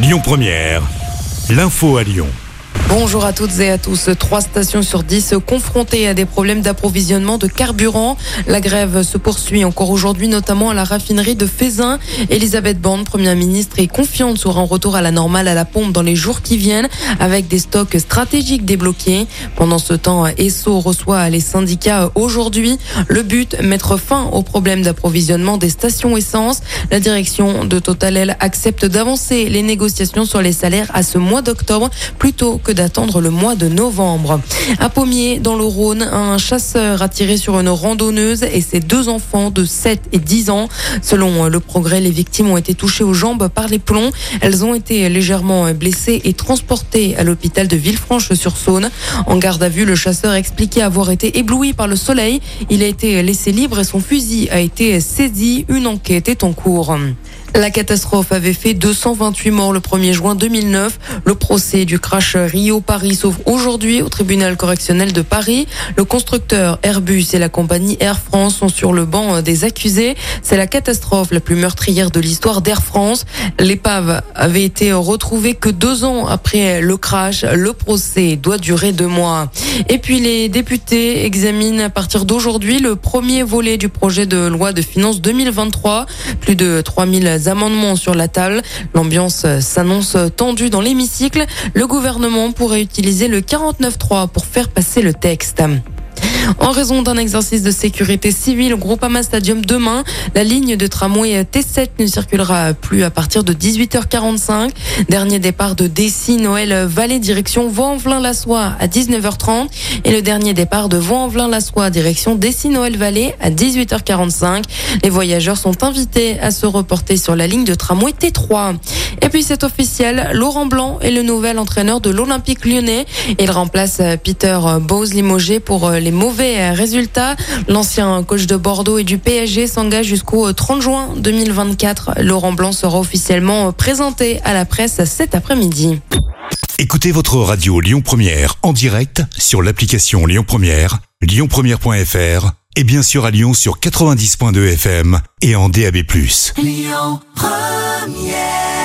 Lyon Première, l'info à Lyon. Bonjour à toutes et à tous. Trois stations sur dix confrontées à des problèmes d'approvisionnement de carburant. La grève se poursuit encore aujourd'hui, notamment à la raffinerie de Fézin. Elisabeth Borne, première ministre, est confiante sur un retour à la normale à la pompe dans les jours qui viennent, avec des stocks stratégiques débloqués. Pendant ce temps, Esso reçoit les syndicats aujourd'hui. Le but, mettre fin aux problèmes d'approvisionnement des stations essence. La direction de Total accepte d'avancer les négociations sur les salaires à ce mois d'octobre plutôt que d'attendre le mois de novembre. À Pommier, dans le Rhône, un chasseur a tiré sur une randonneuse et ses deux enfants de 7 et 10 ans. Selon le progrès, les victimes ont été touchées aux jambes par les plombs. Elles ont été légèrement blessées et transportées à l'hôpital de Villefranche-sur-Saône. En garde à vue, le chasseur expliquait avoir été ébloui par le soleil. Il a été laissé libre et son fusil a été saisi. Une enquête est en cours. La catastrophe avait fait 228 morts le 1er juin 2009. Le procès du crash Rio-Paris s'ouvre aujourd'hui au tribunal correctionnel de Paris. Le constructeur Airbus et la compagnie Air France sont sur le banc des accusés. C'est la catastrophe la plus meurtrière de l'histoire d'Air France. L'épave avait été retrouvée que deux ans après le crash. Le procès doit durer deux mois. Et puis les députés examinent à partir d'aujourd'hui le premier volet du projet de loi de finances 2023. Plus de 3000 amendements sur la table. L'ambiance s'annonce tendue dans l'hémicycle. Le gouvernement pourrait utiliser le 49.3 pour faire passer le texte. En raison d'un exercice de sécurité civile au Groupama Stadium demain, la ligne de tramway T7 ne circulera plus à partir de 18h45. Dernier départ de Dessy Noël Vallée direction Vaux-en-Velin-la-Soie à 19h30 et le dernier départ de Vaux-en-Velin-la-Soie direction Dessy Noël Vallée à 18h45. Les voyageurs sont invités à se reporter sur la ligne de tramway T3. Et puis c'est officiel, Laurent Blanc est le nouvel entraîneur de l'Olympique lyonnais. Il remplace Peter Bose limogé pour les mauvais résultats. L'ancien coach de Bordeaux et du PSG s'engage jusqu'au 30 juin 2024. Laurent Blanc sera officiellement présenté à la presse cet après-midi. Écoutez votre radio Lyon Première en direct sur l'application Lyon Première, lyonpremière.fr et bien sûr à Lyon sur 90.2 FM et en DAB+. Lyon Première